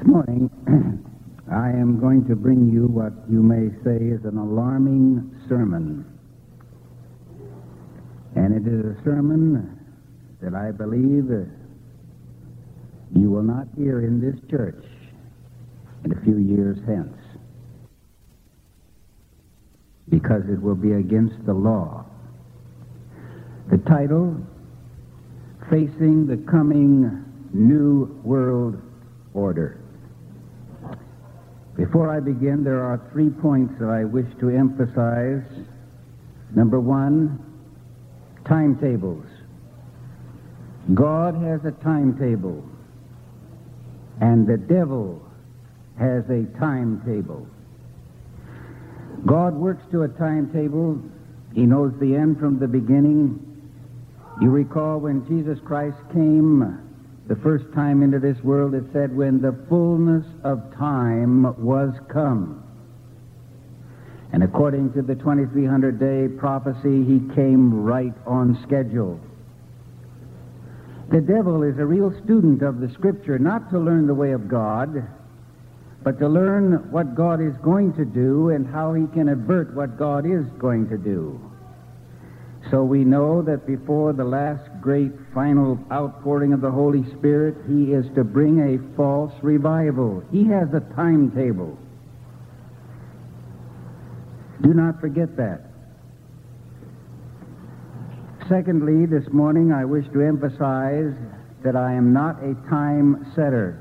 This morning, I am going to bring you what you may say is an alarming sermon. And it is a sermon that I believe you will not hear in this church in a few years hence. Because it will be against the law. The title, Facing the Coming New World Order. Before I begin, there are three points that I wish to emphasize. Number one, timetables. God has a timetable, and the devil has a timetable. God works to a timetable. He knows the end from the beginning. You recall when Jesus Christ came the first time into this world, it said, when the fullness of time was come. And according to the 2300 day prophecy, he came right on schedule. The devil is a real student of the Scripture, not to learn the way of God, but to learn what God is going to do and how he can avert what God is going to do. So we know that before the last great final outpouring of the Holy Spirit, he is to bring a false revival. He has a timetable. Do not forget that. Secondly, this morning I wish to emphasize that I am not a time setter.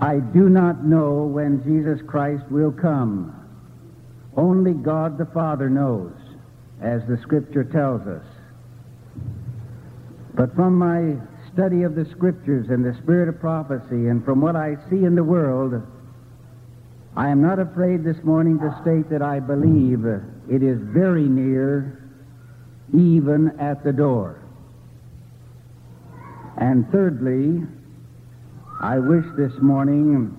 I do not know when Jesus Christ will come. Only God the Father knows as the Scripture tells us. But from my study of the Scriptures and the spirit of prophecy, and from what I see in the world, I am not afraid this morning to state that I believe it is very near, even at the door. And thirdly, I wish this morning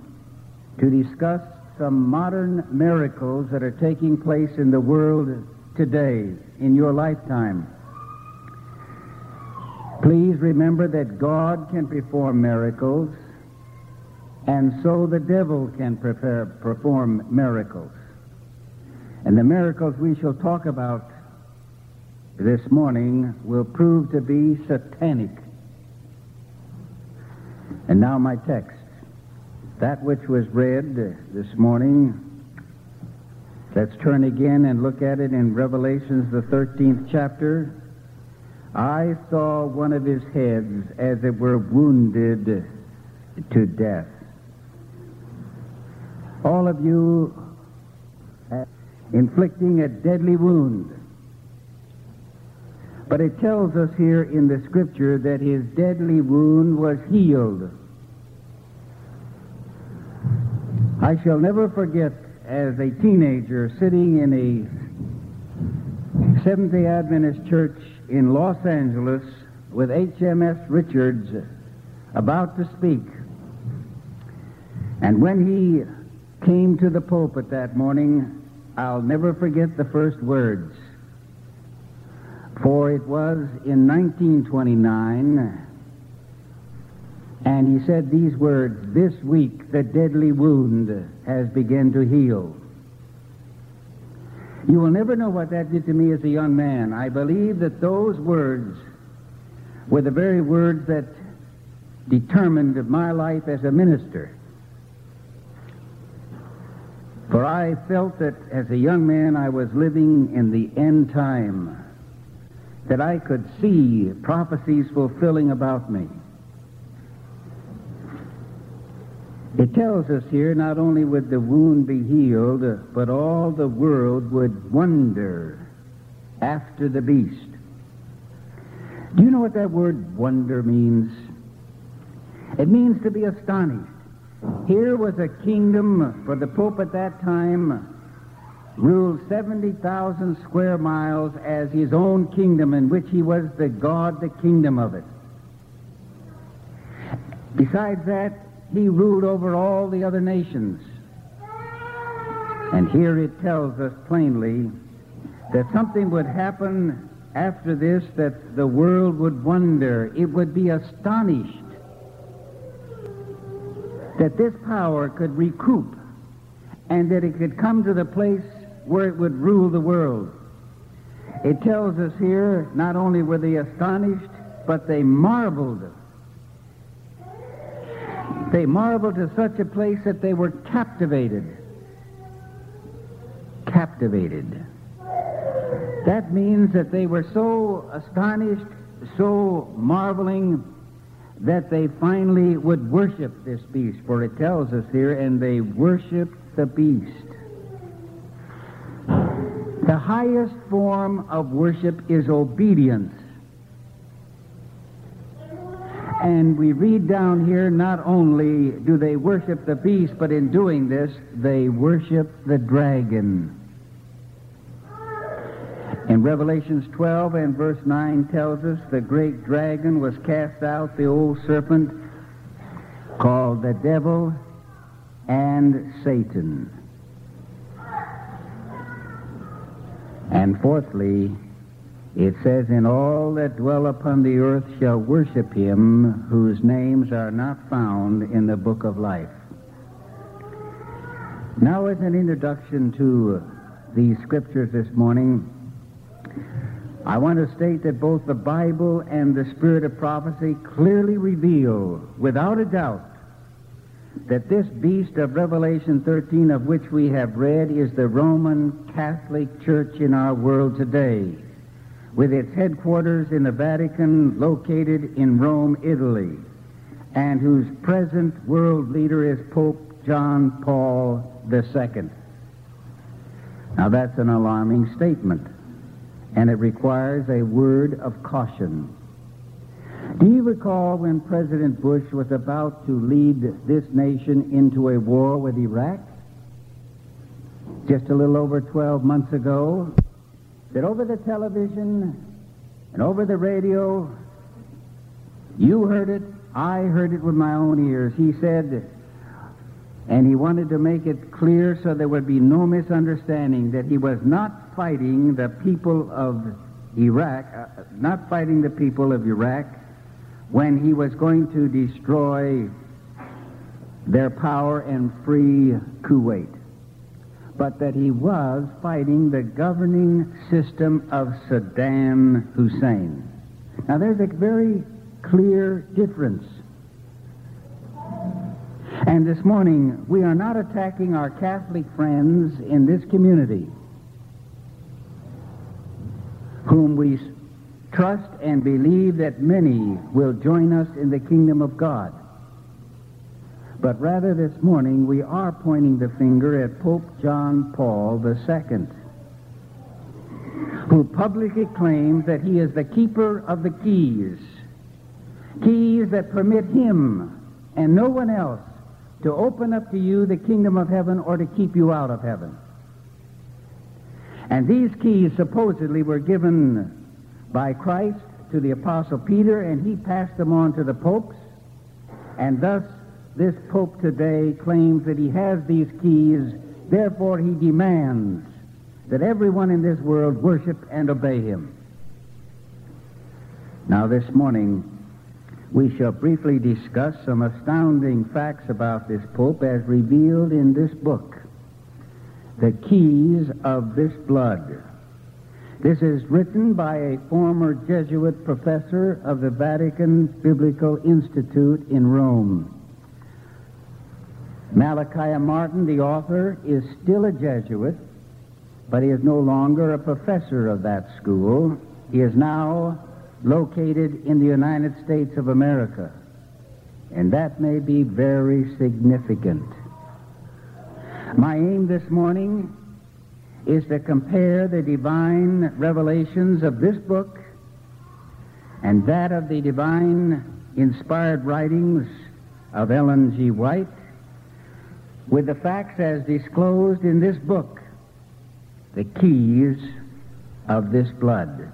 to discuss some modern miracles that are taking place in the world today in your lifetime. Please remember that God can perform miracles, and so the devil can prepare, perform miracles. And the miracles we shall talk about this morning will prove to be satanic. And now my text. That which was read this morning Let's turn again and look at it in Revelations, the 13th chapter. I saw one of his heads as it were wounded to death. All of you inflicting a deadly wound. But it tells us here in the scripture that his deadly wound was healed. I shall never forget as a teenager sitting in a Seventh day Adventist church in Los Angeles with HMS Richards about to speak. And when he came to the pulpit that morning, I'll never forget the first words. For it was in 1929 and he said these words This week the deadly wound has begun to heal. You will never know what that did to me as a young man. I believe that those words were the very words that determined my life as a minister. For I felt that as a young man I was living in the end time, that I could see prophecies fulfilling about me. It tells us here not only would the wound be healed, but all the world would wonder after the beast. Do you know what that word wonder means? It means to be astonished. Here was a kingdom, for the Pope at that time ruled 70,000 square miles as his own kingdom, in which he was the God, the kingdom of it. Besides that, he ruled over all the other nations. And here it tells us plainly that something would happen after this that the world would wonder. It would be astonished. that this power could recoup and that it could come to the place where it would rule the world. It tells us here not only were they astonished, but they marveled. They marveled to such a place that they were captivated. Captivated. That means that they were so astonished, so marveling, that they finally would worship this beast. For it tells us here, and they worshiped the beast. The highest form of worship is obedience. And we read down here not only do they worship the beast, but in doing this, they worship the dragon. In Revelations 12 and verse 9 tells us the great dragon was cast out, the old serpent called the devil and Satan. And fourthly, it says, And all that dwell upon the earth shall worship him whose names are not found in the book of life. Now, as an introduction to these scriptures this morning, I want to state that both the Bible and the Spirit of prophecy clearly reveal, without a doubt, that this beast of Revelation 13, of which we have read, is the Roman Catholic Church in our world today, with its headquarters in the Vatican located in Rome, Italy, and whose present world leader is Pope John Paul II. Now, that's an alarming statement, and it requires a word of caution. Do you recall when President Bush was about to lead this nation into a war with Iraq? Just a little over 12 months ago, that over the television and over the radio, you heard it, I heard it with my own ears. He said, and he wanted to make it clear so there would be no misunderstanding that he was not fighting the people of Iraq, uh, not fighting the people of Iraq when he was going to destroy their power and free Kuwait, but that he was fighting the governing system of Saddam Hussein. Now, there's a very clear difference. And this morning, we are not attacking our Catholic friends in this community whom we trust and believe that many will join us in the kingdom of God. But rather this morning we are pointing the finger at Pope John Paul II, who publicly claims that he is the keeper of the keys, keys that permit him and no one else to open up to you the kingdom of heaven or to keep you out of heaven. And these keys supposedly were given by Christ to the Apostle Peter, and he passed them on to the popes. And thus, this pope today claims that he has these keys, therefore, he demands that everyone in this world worship and obey him. Now, this morning, we shall briefly discuss some astounding facts about this pope as revealed in this book, The Keys of This Blood. This is written by a former Jesuit professor of the Vatican Biblical Institute in Rome. Malachi Martin, the author, is still a Jesuit, but he is no longer a professor of that school. He is now located in the United States of America, and that may be very significant. My aim this morning is to compare the divine revelations of this book and that of the divine inspired writings of Ellen G. White with the facts as disclosed in this book, the keys of this blood.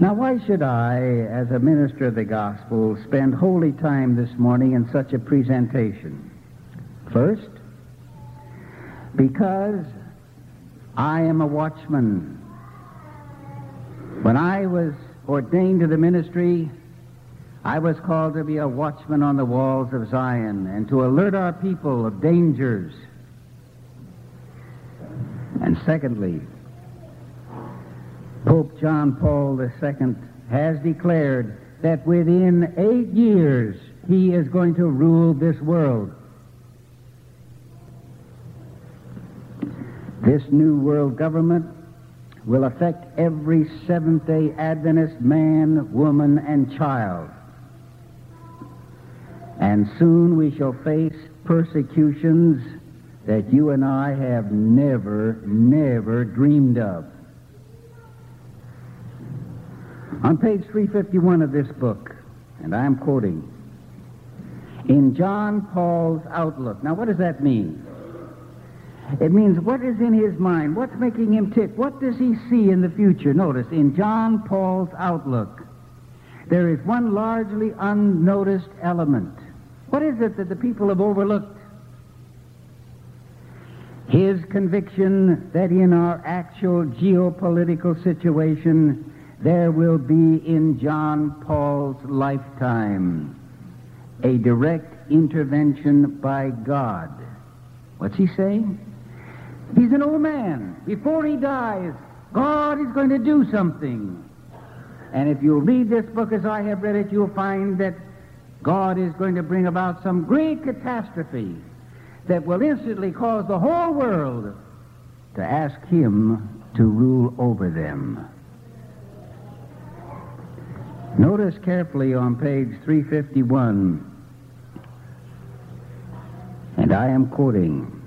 Now, why should I, as a minister of the gospel, spend holy time this morning in such a presentation? First, because I am a watchman. When I was ordained to the ministry, I was called to be a watchman on the walls of Zion and to alert our people of dangers. And secondly, Pope John Paul II has declared that within eight years he is going to rule this world. This new world government will affect every Seventh day Adventist man, woman, and child. And soon we shall face persecutions that you and I have never, never dreamed of. On page 351 of this book, and I'm quoting, in John Paul's outlook. Now, what does that mean? It means what is in his mind? What's making him tick? What does he see in the future? Notice, in John Paul's outlook, there is one largely unnoticed element. What is it that the people have overlooked? His conviction that in our actual geopolitical situation, there will be in John Paul's lifetime a direct intervention by God. What's he saying? He's an old man. Before he dies, God is going to do something. And if you read this book as I have read it, you'll find that God is going to bring about some great catastrophe that will instantly cause the whole world to ask Him to rule over them. Notice carefully on page 351, and I am quoting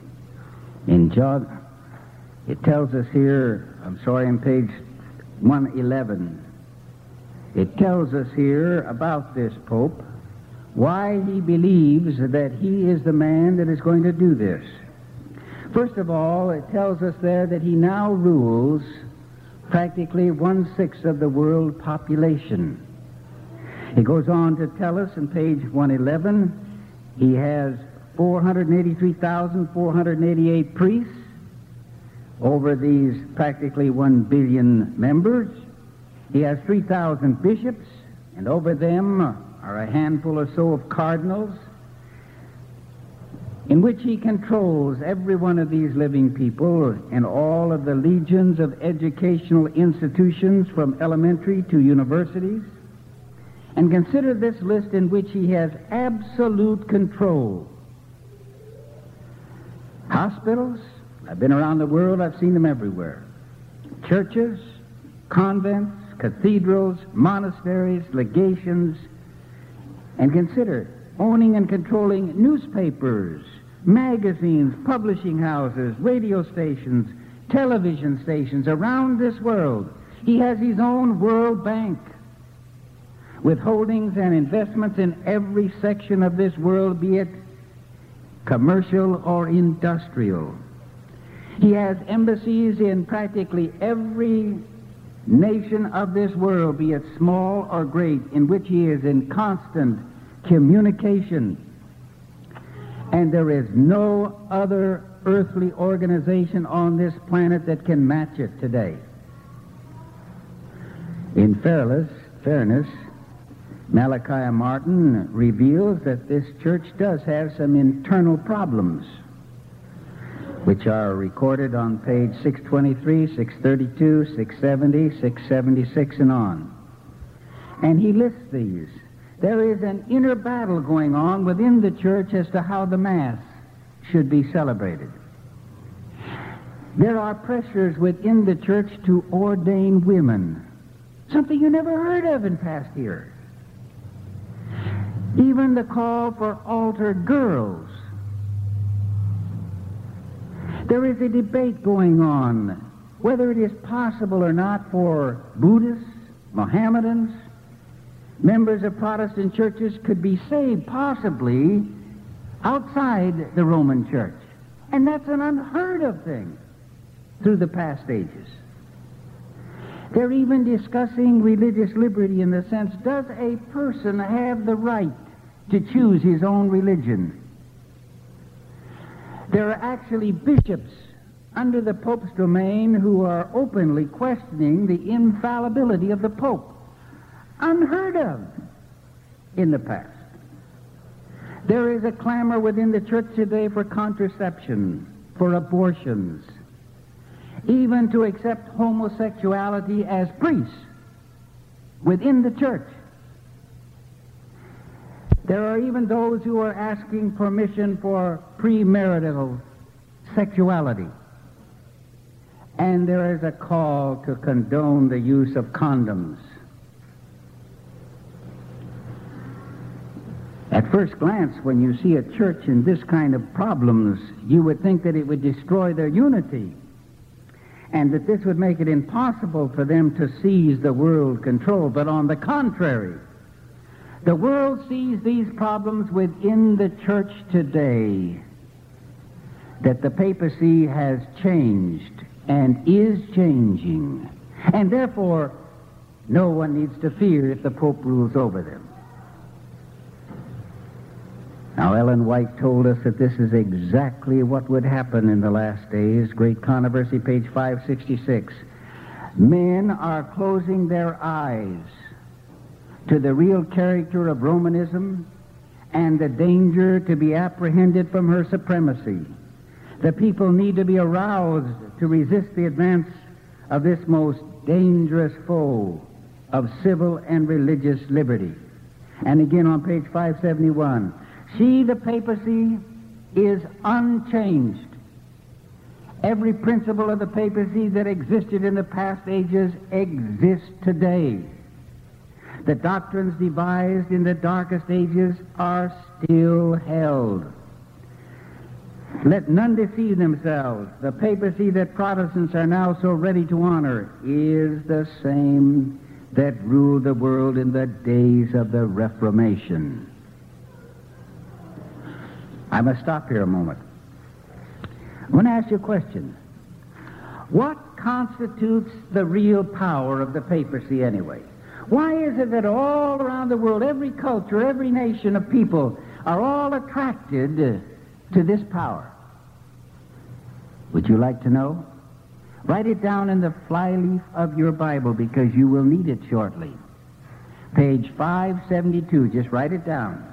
in John, it tells us here, I'm sorry, on page 111, it tells us here about this Pope why he believes that he is the man that is going to do this. First of all, it tells us there that he now rules practically one sixth of the world population. He goes on to tell us in page 111 he has 483,488 priests over these practically 1 billion members. He has 3,000 bishops, and over them are a handful or so of cardinals, in which he controls every one of these living people and all of the legions of educational institutions from elementary to universities. And consider this list in which he has absolute control Hospitals, I've been around the world, I've seen them everywhere. Churches, convents, cathedrals, monasteries, legations, and consider owning and controlling newspapers, magazines, publishing houses, radio stations, television stations around this world. He has his own World Bank with holdings and investments in every section of this world, be it commercial or industrial. He has embassies in practically every nation of this world, be it small or great, in which he is in constant communication. And there is no other earthly organization on this planet that can match it today. In fairness, fairness, Malachi Martin reveals that this church does have some internal problems, which are recorded on page 623, 632, 670, 676, and on. And he lists these. There is an inner battle going on within the church as to how the Mass should be celebrated. There are pressures within the church to ordain women, something you never heard of in past years. Even the call for altar girls. There is a debate going on whether it is possible or not for Buddhists, Mohammedans, members of Protestant churches could be saved possibly outside the Roman Church. And that's an unheard of thing through the past ages. They're even discussing religious liberty in the sense does a person have the right to choose his own religion? There are actually bishops under the Pope's domain who are openly questioning the infallibility of the Pope. Unheard of. in the past. There is a clamor within the church today for contraception, for abortions, even to accept homosexuality as priests within the church. There are even those who are asking permission for premarital sexuality. And there is a call to condone the use of condoms. At first glance, when you see a church in this kind of problems, you would think that it would destroy their unity and that this would make it impossible for them to seize the world control. But on the contrary, the world sees these problems within the church today that the papacy has changed and is changing. And therefore, no one needs to fear if the Pope rules over them. Now, Ellen White told us that this is exactly what would happen in the last days. Great Controversy, page 566. Men are closing their eyes to the real character of Romanism and the danger to be apprehended from her supremacy. The people need to be aroused to resist the advance of this most dangerous foe of civil and religious liberty. And again on page 571, she, the papacy, is unchanged. Every principle of the papacy that existed in the past ages exists today. The doctrines devised in the darkest ages are still held. Let none deceive themselves. The papacy that Protestants are now so ready to honor is the same that ruled the world in the days of the Reformation. I must stop here a moment. I want to ask you a question. What constitutes the real power of the papacy anyway? Why is it that all around the world, every culture, every nation of people are all attracted to this power? Would you like to know? Write it down in the flyleaf of your Bible because you will need it shortly. Page 572, just write it down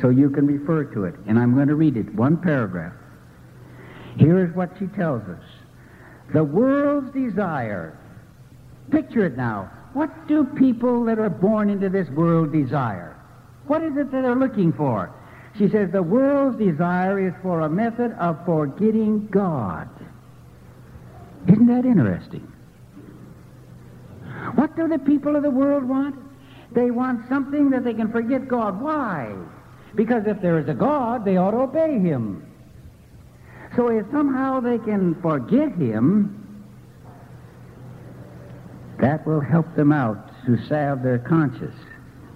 so you can refer to it. And I'm going to read it, one paragraph. Here is what she tells us. The world's desire. Picture it now. What do people that are born into this world desire? What is it that they're looking for? She says the world's desire is for a method of forgetting God. Isn't that interesting? What do the people of the world want? They want something that they can forget God. Why? Because if there is a God, they ought to obey him. So if somehow they can forget him, that will help them out to salve their conscience.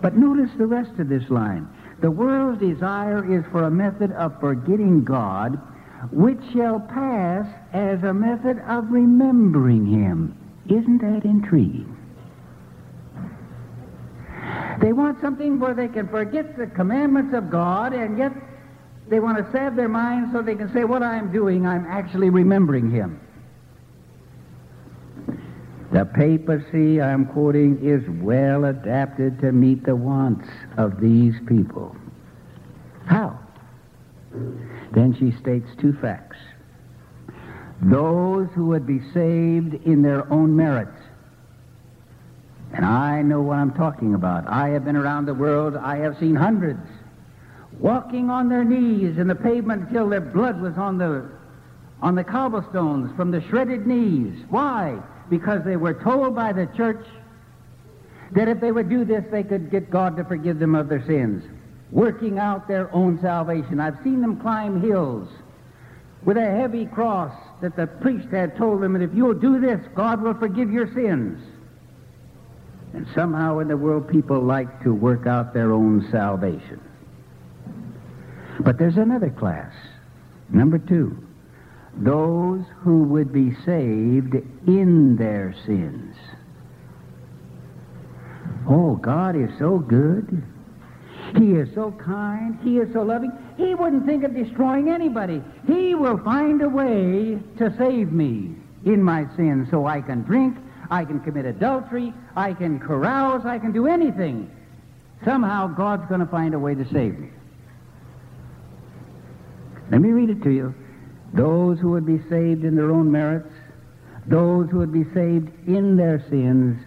But notice the rest of this line. The world's desire is for a method of forgetting God, which shall pass as a method of remembering him. Isn't that intriguing? They want something where they can forget the commandments of God and yet they want to salve their minds so they can say, What I'm doing, I'm actually remembering Him. The papacy I'm quoting is well adapted to meet the wants of these people. How? Then she states two facts. Those who would be saved in their own merits and I know what I'm talking about. I have been around the world. I have seen hundreds walking on their knees in the pavement until their blood was on the, on the cobblestones from the shredded knees. Why? Because they were told by the church that if they would do this, they could get God to forgive them of their sins, working out their own salvation. I've seen them climb hills with a heavy cross that the priest had told them that if you'll do this, God will forgive your sins. And somehow in the world, people like to work out their own salvation. But there's another class. Number two. Those who would be saved in their sins. Oh, God is so good. He is so kind. He is so loving. He wouldn't think of destroying anybody. He will find a way to save me in my sins so I can drink I can commit adultery. I can carouse. I can do anything. Somehow God's going to find a way to save me. Let me read it to you. Those who would be saved in their own merits, those who would be saved in their sins,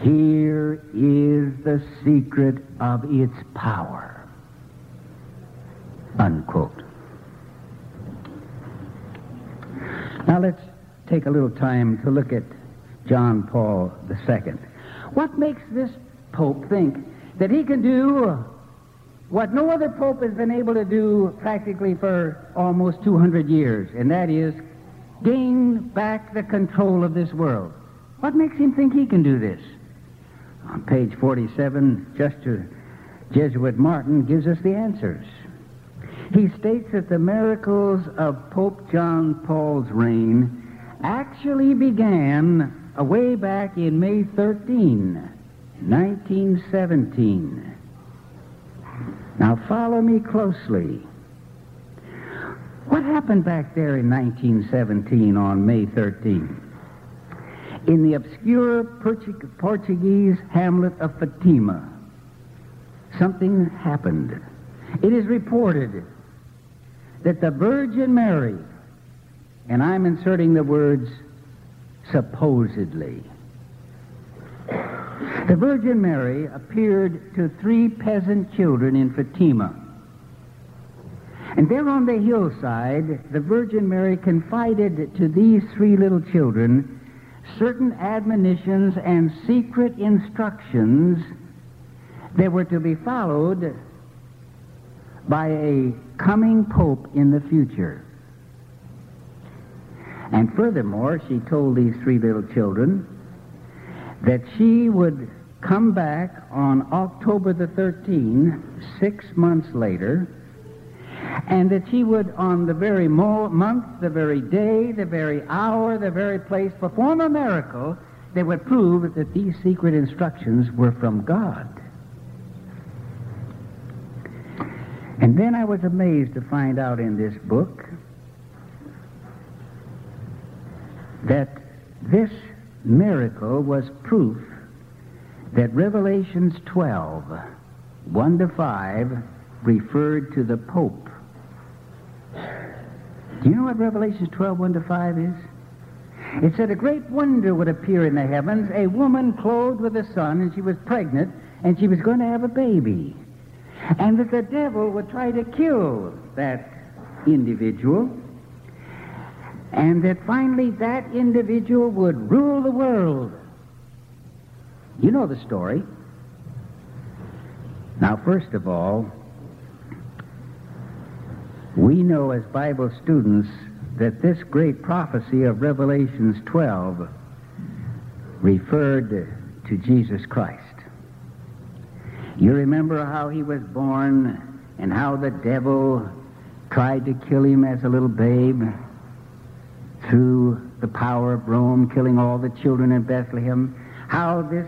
here is the secret of its power. Unquote. Now let's take a little time to look at John Paul II. What makes this Pope think that he can do what no other Pope has been able to do practically for almost 200 years, and that is gain back the control of this world? What makes him think he can do this? On page 47, Justice Jesuit Martin gives us the answers. He states that the miracles of Pope John Paul's reign actually began way back in May 13, 1917. Now follow me closely. What happened back there in 1917 on May 13? In the obscure Portuguese hamlet of Fatima, something happened. It is reported that the Virgin Mary, and I'm inserting the words supposedly, the Virgin Mary appeared to three peasant children in Fatima. And there on the hillside, the Virgin Mary confided to these three little children certain admonitions and secret instructions that were to be followed by a coming pope in the future. And furthermore, she told these three little children that she would come back on October the 13th, six months later, and that she would, on the very mo- month, the very day, the very hour, the very place, perform a miracle that would prove that these secret instructions were from God. And then I was amazed to find out in this book that this miracle was proof that Revelations 12, 1 to 5, referred to the Pope. Do you know what Revelations 12, 1 to 5 is? It said a great wonder would appear in the heavens, a woman clothed with the sun, and she was pregnant, and she was going to have a baby and that the devil would try to kill that individual, and that finally that individual would rule the world. You know the story. Now, first of all, we know as Bible students that this great prophecy of Revelations 12 referred to Jesus Christ. You remember how he was born and how the devil tried to kill him as a little babe through the power of Rome, killing all the children in Bethlehem. How this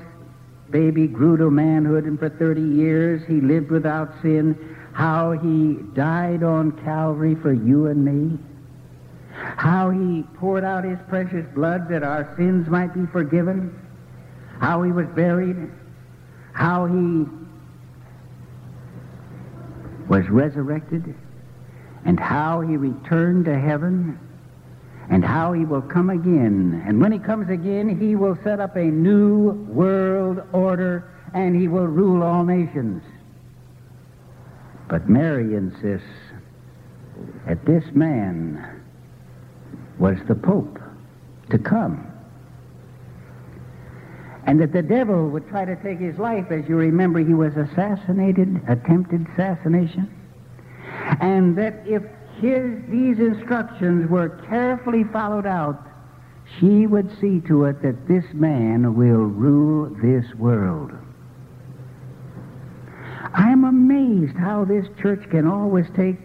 baby grew to manhood and for 30 years he lived without sin. How he died on Calvary for you and me. How he poured out his precious blood that our sins might be forgiven. How he was buried. How he was resurrected, and how he returned to heaven, and how he will come again. And when he comes again, he will set up a new world order, and he will rule all nations. But Mary insists that this man was the Pope to come. And that the devil would try to take his life. As you remember, he was assassinated, attempted assassination. And that if his, these instructions were carefully followed out, she would see to it that this man will rule this world. I am amazed how this church can always take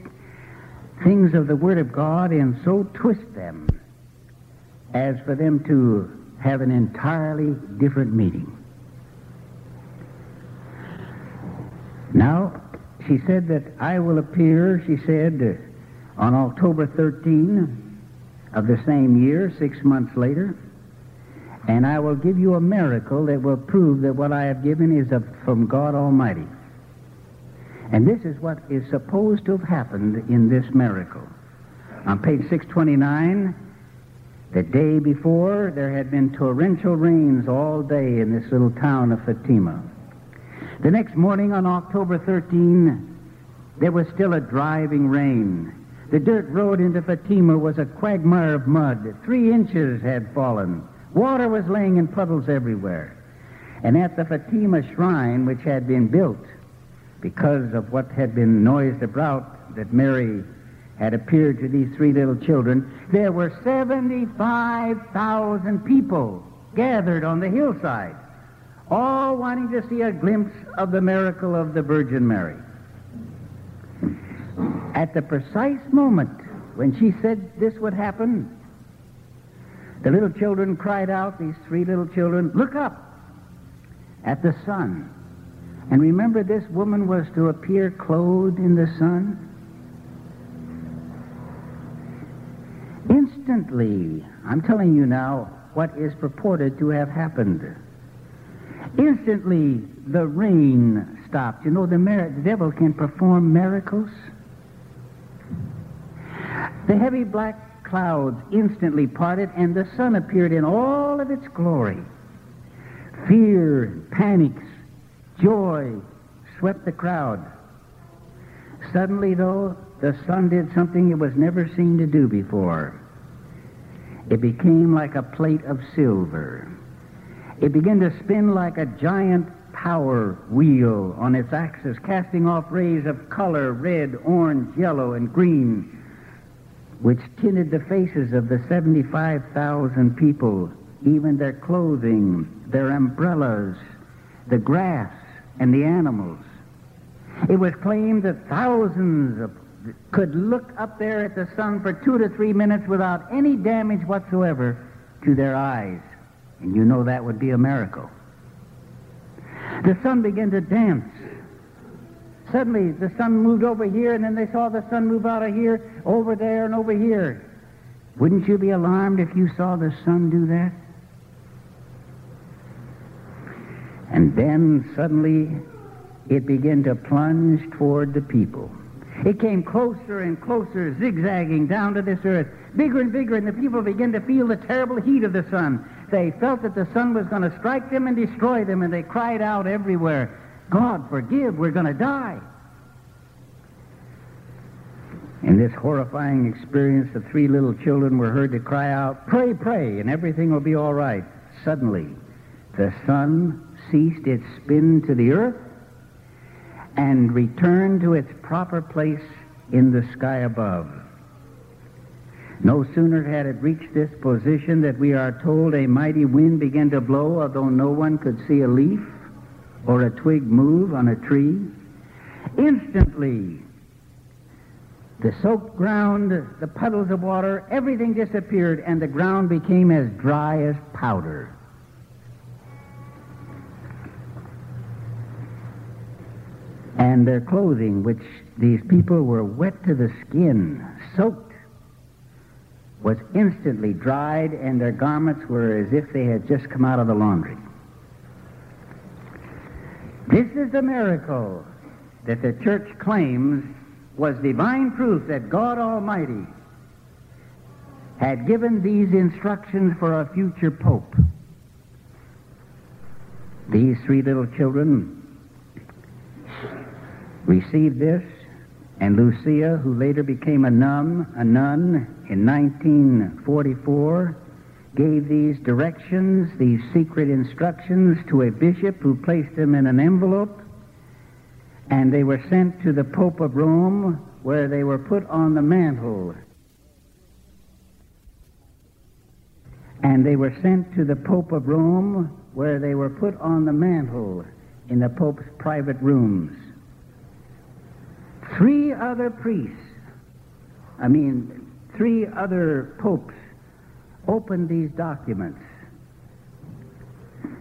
things of the Word of God and so twist them as for them to have an entirely different meaning. Now, she said that I will appear, she said, on October 13 of the same year, six months later, and I will give you a miracle that will prove that what I have given is from God Almighty. And this is what is supposed to have happened in this miracle. On page 629, the day before, there had been torrential rains all day in this little town of Fatima. The next morning, on October 13, there was still a driving rain. The dirt road into Fatima was a quagmire of mud. Three inches had fallen. Water was laying in puddles everywhere. And at the Fatima shrine, which had been built because of what had been noised about that Mary had appeared to these three little children, there were 75,000 people gathered on the hillside, all wanting to see a glimpse of the miracle of the Virgin Mary. At the precise moment when she said this would happen, the little children cried out, these three little children, look up at the sun. And remember, this woman was to appear clothed in the sun. Instantly, I'm telling you now what is purported to have happened. Instantly, the rain stopped. You know, the, the devil can perform miracles. The heavy black clouds instantly parted, and the sun appeared in all of its glory. Fear, and panics, joy swept the crowd. Suddenly, though, the sun did something it was never seen to do before. It became like a plate of silver. It began to spin like a giant power wheel on its axis, casting off rays of color red, orange, yellow, and green which tinted the faces of the 75,000 people, even their clothing, their umbrellas, the grass, and the animals. It was claimed that thousands of, could look up there at the sun for two to three minutes without any damage whatsoever to their eyes. And you know that would be a miracle. The sun began to dance Suddenly, the sun moved over here, and then they saw the sun move out of here, over there, and over here. Wouldn't you be alarmed if you saw the sun do that? And then suddenly it began to plunge toward the people. It came closer and closer, zigzagging down to this earth, bigger and bigger, and the people began to feel the terrible heat of the sun. They felt that the sun was going to strike them and destroy them, and they cried out everywhere, God, forgive, we're going to die. In this horrifying experience, the three little children were heard to cry out, Pray, pray, and everything will be all right. Suddenly, the sun ceased its spin to the earth and returned to its proper place in the sky above. No sooner had it reached this position that we are told a mighty wind began to blow, although no one could see a leaf or a twig move on a tree, instantly the soaked ground, the puddles of water, everything disappeared, and the ground became as dry as powder. And their clothing, which these people were wet to the skin, soaked, was instantly dried, and their garments were as if they had just come out of the laundry. This is the miracle that the church claims was divine proof that God Almighty had given these instructions for a future pope. These three little children received this, and Lucia, who later became a nun, a nun in 1944, gave these directions, these secret instructions to a bishop who placed them in an envelope, and they were sent to the Pope of Rome, where they were put on the mantle. And they were sent to the Pope of Rome, where they were put on the mantle in the Pope's private rooms. Three other priests, I mean, three other popes opened these documents.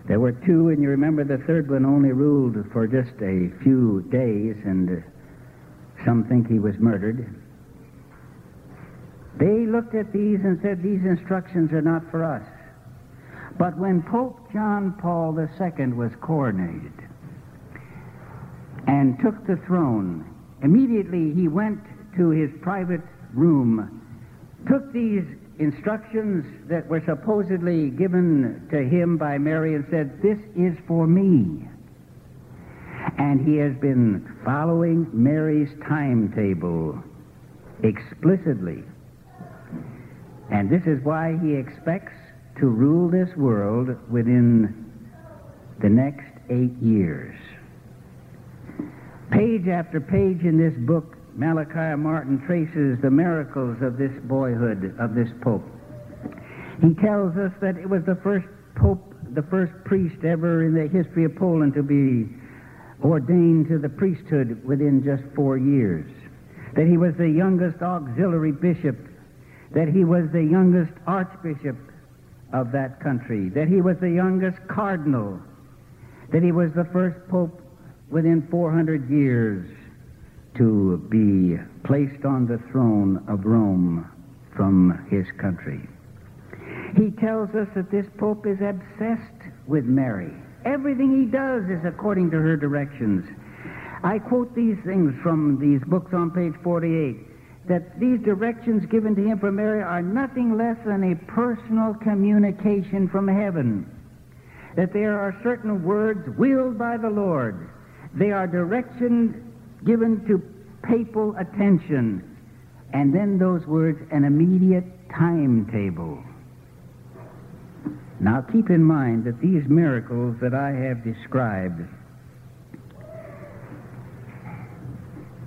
There were two, and you remember the third one only ruled for just a few days, and uh, some think he was murdered. They looked at these and said, These instructions are not for us. But when Pope John Paul II was coronated and took the throne, immediately he went to his private room, took these instructions that were supposedly given to him by Mary and said, This is for me. And he has been following Mary's timetable explicitly. And this is why he expects to rule this world within the next eight years. Page after page in this book, Malachi Martin traces the miracles of this boyhood of this pope. He tells us that it was the first pope, the first priest ever in the history of Poland to be ordained to the priesthood within just four years. That he was the youngest auxiliary bishop. That he was the youngest archbishop of that country. That he was the youngest cardinal. That he was the first pope within 400 years to be placed on the throne of Rome from his country. He tells us that this pope is obsessed with Mary. Everything he does is according to her directions. I quote these things from these books on page 48 that these directions given to him from Mary are nothing less than a personal communication from heaven. That there are certain words willed by the Lord. They are directions given to papal attention. And then those words, an immediate timetable. Now keep in mind that these miracles that I have described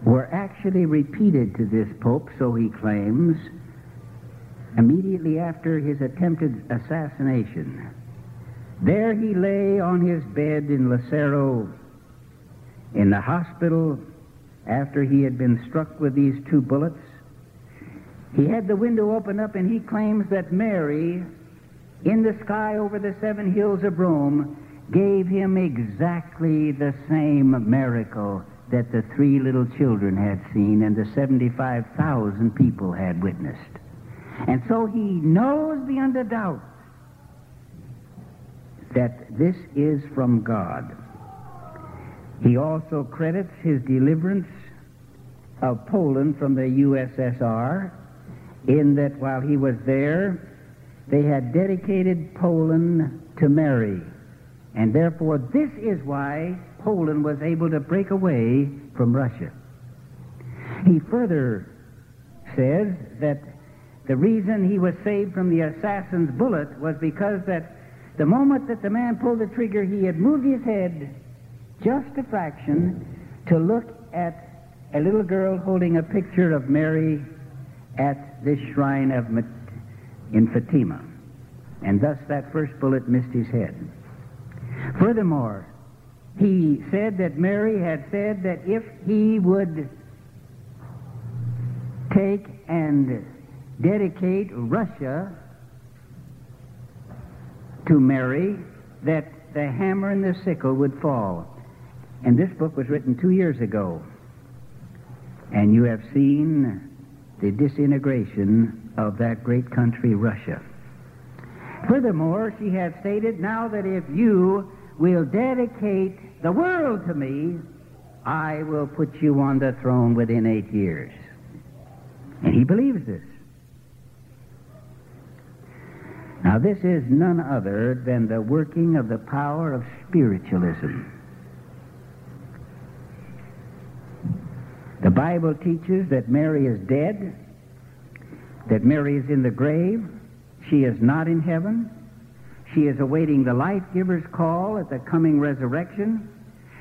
were actually repeated to this Pope, so he claims, immediately after his attempted assassination. There he lay on his bed in Lacero in the hospital after he had been struck with these two bullets. He had the window open up and he claims that Mary in the sky over the seven hills of Rome gave him exactly the same miracle that the three little children had seen and the 75,000 people had witnessed. And so he knows beyond a doubt that this is from God. He also credits his deliverance of Poland from the USSR in that while he was there, they had dedicated Poland to Mary. And therefore, this is why Poland was able to break away from Russia. He further says that the reason he was saved from the assassin's bullet was because that the moment that the man pulled the trigger, he had moved his head just a fraction to look at a little girl holding a picture of Mary at this shrine of in Fatima. And thus that first bullet missed his head. Furthermore, he said that Mary had said that if he would take and dedicate Russia to Mary, that the hammer and the sickle would fall. And this book was written two years ago. And you have seen the disintegration of that great country, Russia. Furthermore, she has stated now that if you will dedicate the world to me, I will put you on the throne within eight years. And he believes this. Now, this is none other than the working of the power of spiritualism. The Bible teaches that Mary is dead, that Mary is in the grave, she is not in heaven, she is awaiting the life giver's call at the coming resurrection,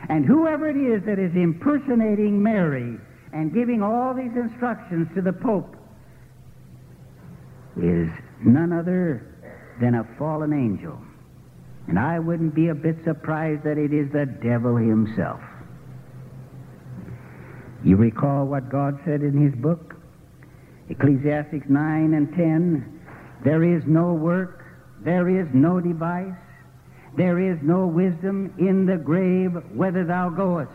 and whoever it is that is impersonating Mary and giving all these instructions to the Pope is none other than a fallen angel. And I wouldn't be a bit surprised that it is the devil himself. You recall what God said in his book? Ecclesiastes 9 and 10. There is no work, there is no device, there is no wisdom in the grave whither thou goest.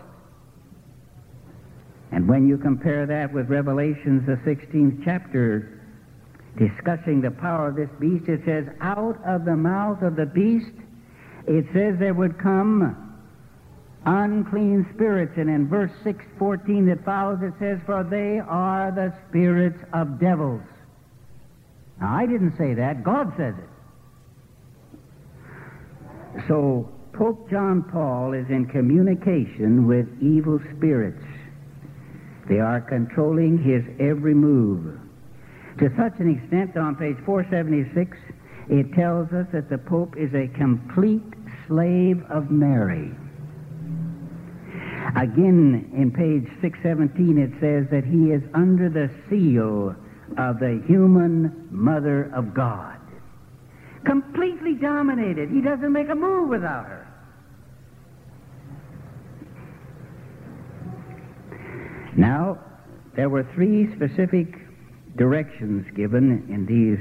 And when you compare that with Revelations, the 16th chapter, discussing the power of this beast, it says, out of the mouth of the beast, it says there would come unclean spirits. And in verse 614 that follows, it says, For they are the spirits of devils. Now, I didn't say that. God says it. So, Pope John Paul is in communication with evil spirits. They are controlling his every move. To such an extent, that on page 476, it tells us that the Pope is a complete slave of Mary. Again, in page 617, it says that he is under the seal of the human mother of God. Completely dominated. He doesn't make a move without her. Now, there were three specific directions given in these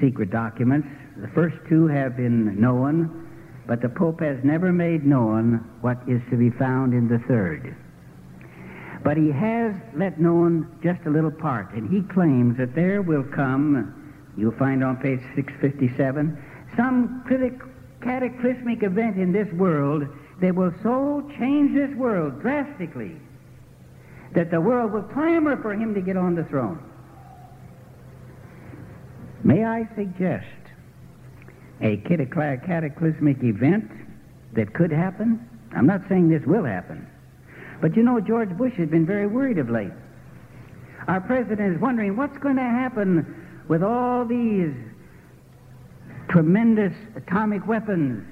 secret documents. The first two have been known, but the Pope has never made known what is to be found in the third. But he has let known just a little part, and he claims that there will come, you'll find on page 657, some cataclysmic event in this world that will so change this world drastically that the world will clamor for him to get on the throne. May I suggest a cataclysmic event that could happen? I'm not saying this will happen. But you know, George Bush has been very worried of late. Our president is wondering what's going to happen with all these tremendous atomic weapons.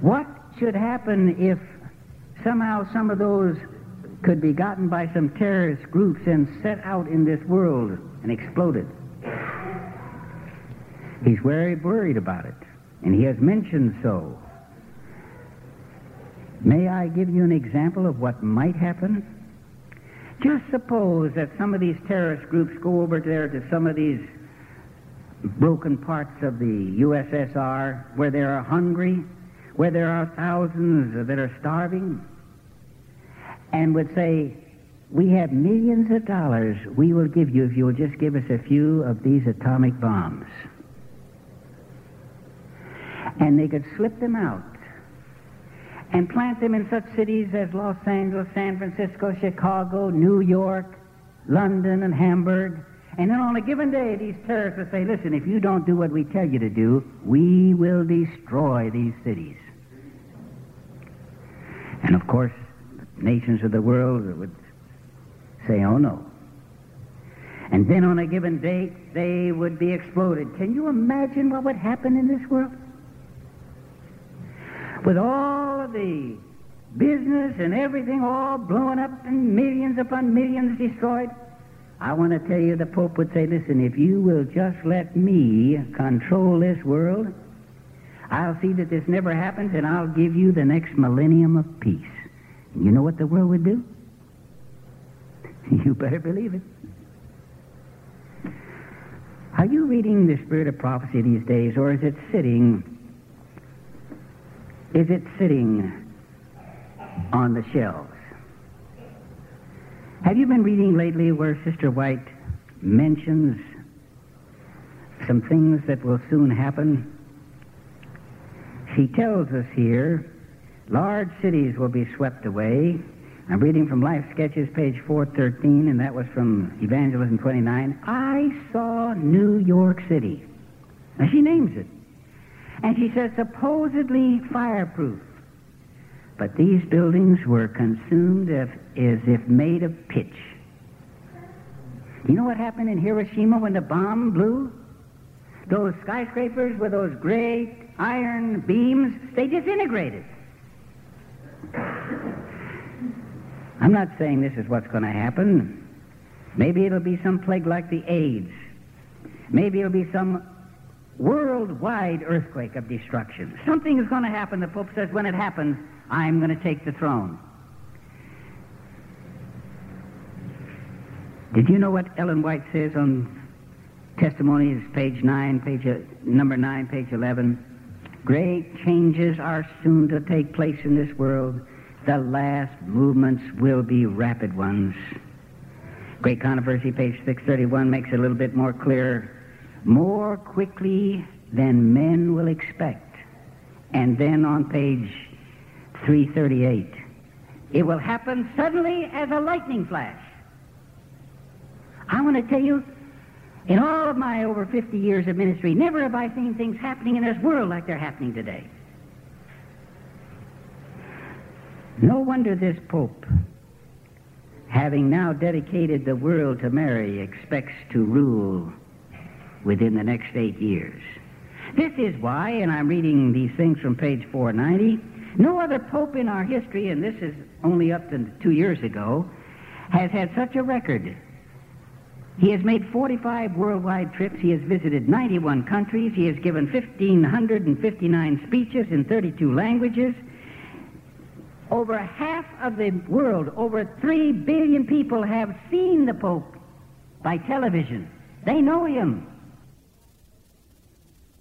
What should happen if somehow some of those could be gotten by some terrorist groups and set out in this world and exploded? He's very worried about it, and he has mentioned so. May I give you an example of what might happen? Just suppose that some of these terrorist groups go over there to some of these broken parts of the USSR where they are hungry, where there are thousands that are starving, and would say, We have millions of dollars we will give you if you will just give us a few of these atomic bombs. And they could slip them out and plant them in such cities as Los Angeles, San Francisco, Chicago, New York, London, and Hamburg. And then on a given day, these terrorists will say, listen, if you don't do what we tell you to do, we will destroy these cities. And of course, the nations of the world would say, oh no. And then on a given date, they would be exploded. Can you imagine what would happen in this world? With all of the business and everything all blown up and millions upon millions destroyed. I want to tell you, the Pope would say, listen, if you will just let me control this world, I'll see that this never happens and I'll give you the next millennium of peace. And you know what the world would do? You better believe it. Are you reading the Spirit of Prophecy these days, or is it sitting is it sitting on the shelves? Have you been reading lately where Sister White mentions some things that will soon happen? She tells us here large cities will be swept away. I'm reading from Life Sketches, page 413, and that was from Evangelism 29. I saw New York City. Now, she names it. And she says, supposedly fireproof. But these buildings were consumed as, as if made of pitch. You know what happened in Hiroshima when the bomb blew? Those skyscrapers with those great iron beams, they disintegrated. I'm not saying this is what's going to happen. Maybe it'll be some plague like the AIDS. Maybe it'll be some worldwide earthquake of destruction. Something is going to happen. The Pope says, when it happens, I'm going to take the throne. Did you know what Ellen White says on Testimonies, page 9, page uh, number 9, page 11? Great changes are soon to take place in this world. The last movements will be rapid ones. Great Controversy, page 631, makes it a little bit more clear. More quickly than men will expect. And then on page 338, it will happen suddenly as a lightning flash. I want to tell you, in all of my over 50 years of ministry, never have I seen things happening in this world like they're happening today. No wonder this Pope having now dedicated the world to Mary, expects to rule within the next eight years. This is why, and I'm reading these things from page 490, no other pope in our history, and this is only up to two years ago, has had such a record. He has made 45 worldwide trips. He has visited 91 countries. He has given 1,559 speeches in 32 languages. Over half of the world, over 3 billion people have seen the Pope by television. They know him.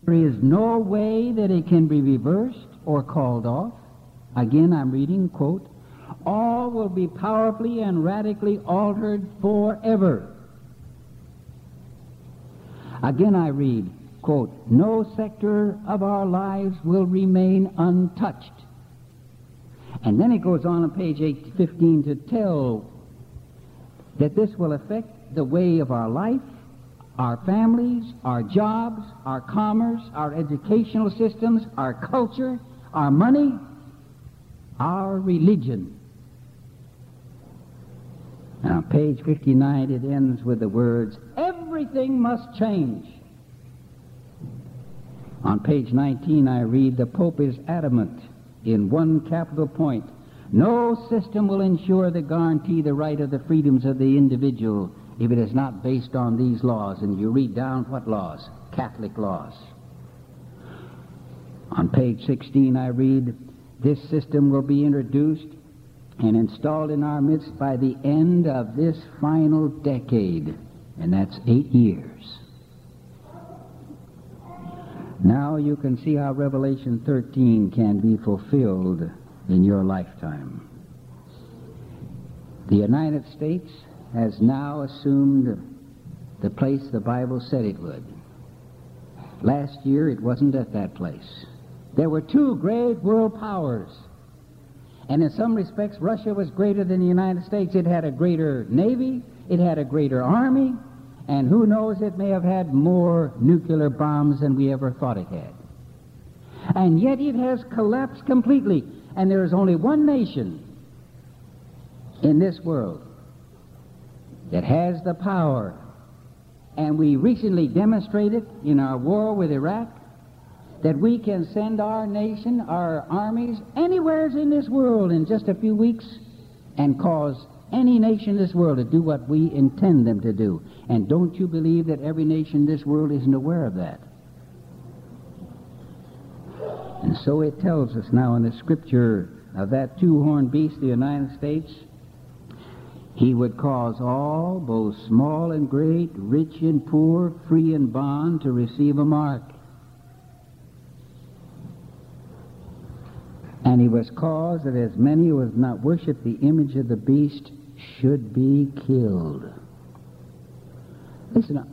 There is no way that it can be reversed or called off. Again, I'm reading, quote, all will be powerfully and radically altered forever. Again, I read, quote, no sector of our lives will remain untouched. And then it goes on on page 815 to tell that this will affect the way of our life, our families, our jobs, our commerce, our educational systems, our culture, our money, our religion. Now, page 59, it ends with the words, Everything must change. On page 19, I read, The Pope is adamant in one capital point. No system will ensure the guarantee the right of the freedoms of the individual if it is not based on these laws. And you read down what laws? Catholic laws. On page 16, I read, This system will be introduced and installed in our midst by the end of this final decade, and that's eight years. Now you can see how Revelation 13 can be fulfilled in your lifetime. The United States has now assumed the place the Bible said it would. Last year it wasn't at that place. There were two great world powers. And in some respects, Russia was greater than the United States. It had a greater navy, it had a greater army, and who knows, it may have had more nuclear bombs than we ever thought it had. And yet it has collapsed completely. And there is only one nation in this world that has the power. And we recently demonstrated in our war with Iraq that we can send our nation, our armies, anywhere in this world in just a few weeks and cause any nation in this world to do what we intend them to do. And don't you believe that every nation in this world isn't aware of that? And so it tells us now in the scripture of that two horned beast, the United States, he would cause all, both small and great, rich and poor, free and bond, to receive a mark. And he was caused that as many who have not worshipped the image of the beast should be killed. Listen,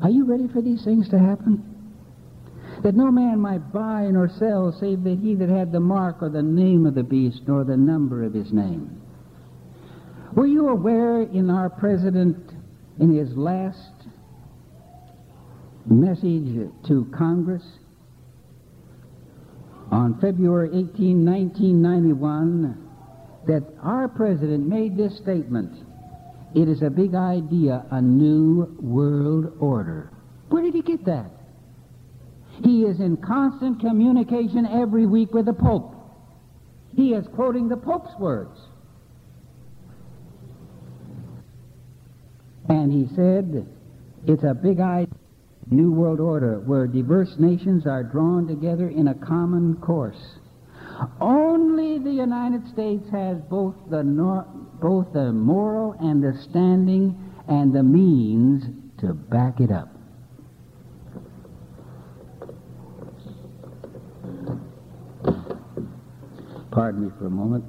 are you ready for these things to happen? That no man might buy nor sell save that he that had the mark or the name of the beast nor the number of his name. Were you aware in our president, in his last message to Congress, on February 18, 1991, that our president made this statement it is a big idea, a new world order. Where did he get that? He is in constant communication every week with the Pope. He is quoting the Pope's words. And he said, it's a big idea, new world order, where diverse nations are drawn together in a common course. Only the United States has both the, nor- both the moral and the standing and the means to back it up. Pardon me for a moment.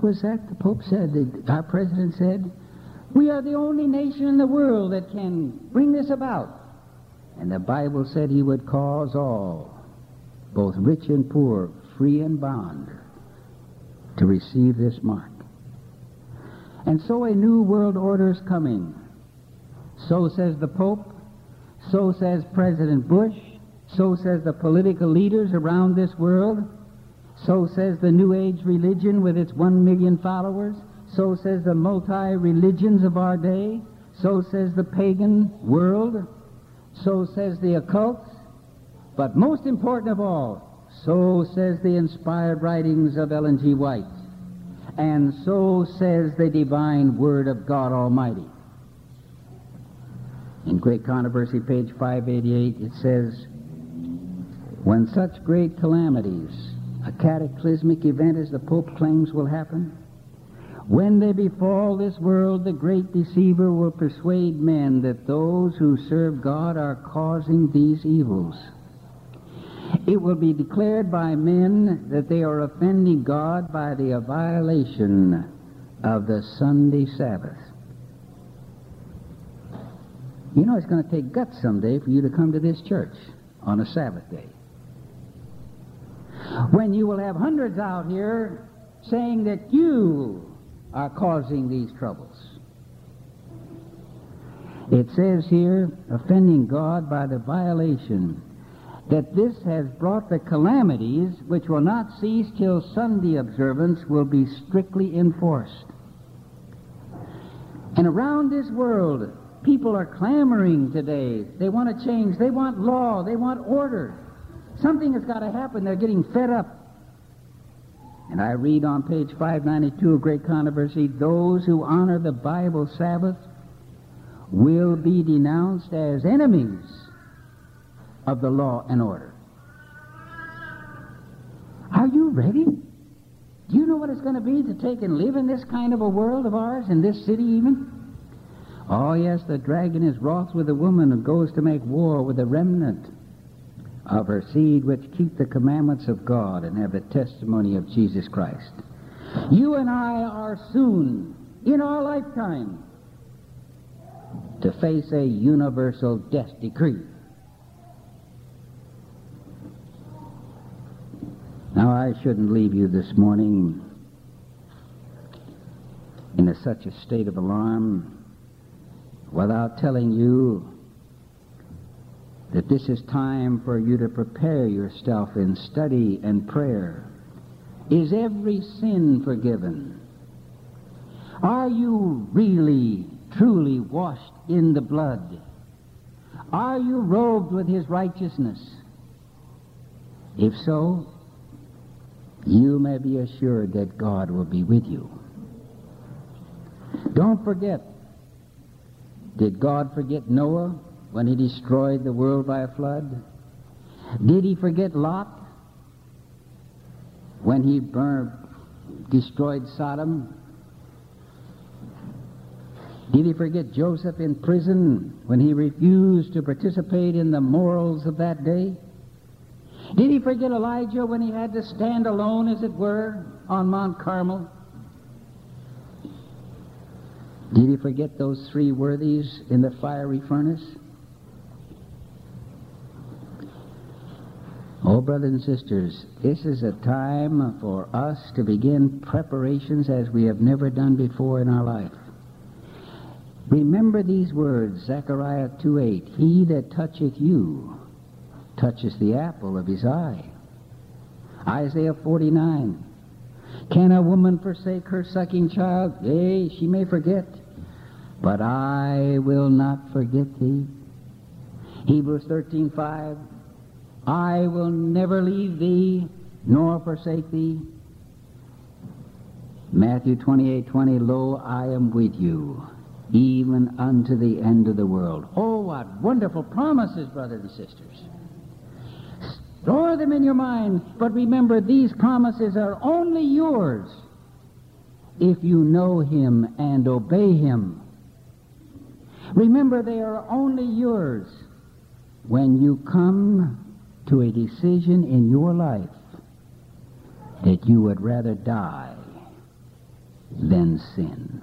What was that the Pope said? The, our president said, We are the only nation in the world that can bring this about. And the Bible said he would cause all, both rich and poor, free and bond, to receive this mark. And so a new world order is coming. So says the Pope. So says President Bush. So says the political leaders around this world. So says the New Age religion with its one million followers. So says the multi religions of our day. So says the pagan world. So says the occult. But most important of all, so says the inspired writings of Ellen G. White. And so says the divine Word of God Almighty. In Great Controversy, page 588, it says, When such great calamities, a cataclysmic event as the Pope claims will happen, when they befall this world, the great deceiver will persuade men that those who serve God are causing these evils. It will be declared by men that they are offending God by the violation of the Sunday Sabbath. You know, it's going to take guts someday for you to come to this church on a Sabbath day. When you will have hundreds out here saying that you are causing these troubles. It says here, offending God by the violation, that this has brought the calamities which will not cease till Sunday observance will be strictly enforced. And around this world, People are clamoring today. They want to change. They want law. They want order. Something has got to happen. They're getting fed up. And I read on page 592 of Great Controversy those who honor the Bible Sabbath will be denounced as enemies of the law and order. Are you ready? Do you know what it's going to be to take and live in this kind of a world of ours, in this city even? Oh, yes, the dragon is wroth with the woman and goes to make war with the remnant of her seed which keep the commandments of God and have the testimony of Jesus Christ. You and I are soon, in our lifetime, to face a universal death decree. Now, I shouldn't leave you this morning in a, such a state of alarm without telling you that this is time for you to prepare yourself in study and prayer. Is every sin forgiven? Are you really, truly washed in the blood? Are you robed with his righteousness? If so, you may be assured that God will be with you. Don't forget did God forget Noah when he destroyed the world by a flood? Did he forget Lot when he burned, destroyed Sodom? Did he forget Joseph in prison when he refused to participate in the morals of that day? Did he forget Elijah when he had to stand alone, as it were, on Mount Carmel? Did he forget those three worthies in the fiery furnace? Brothers and sisters, this is a time for us to begin preparations as we have never done before in our life. Remember these words, Zechariah 2.8, He that toucheth you touches the apple of his eye. Isaiah 49, Can a woman forsake her sucking child? Yea, she may forget, but I will not forget thee. Hebrews 13:5 I will never leave thee nor forsake thee. Matthew 28:20 Lo I am with you even unto the end of the world. Oh what wonderful promises brothers and sisters. Store them in your mind, but remember these promises are only yours if you know him and obey him. Remember, they are only yours when you come to a decision in your life that you would rather die than sin.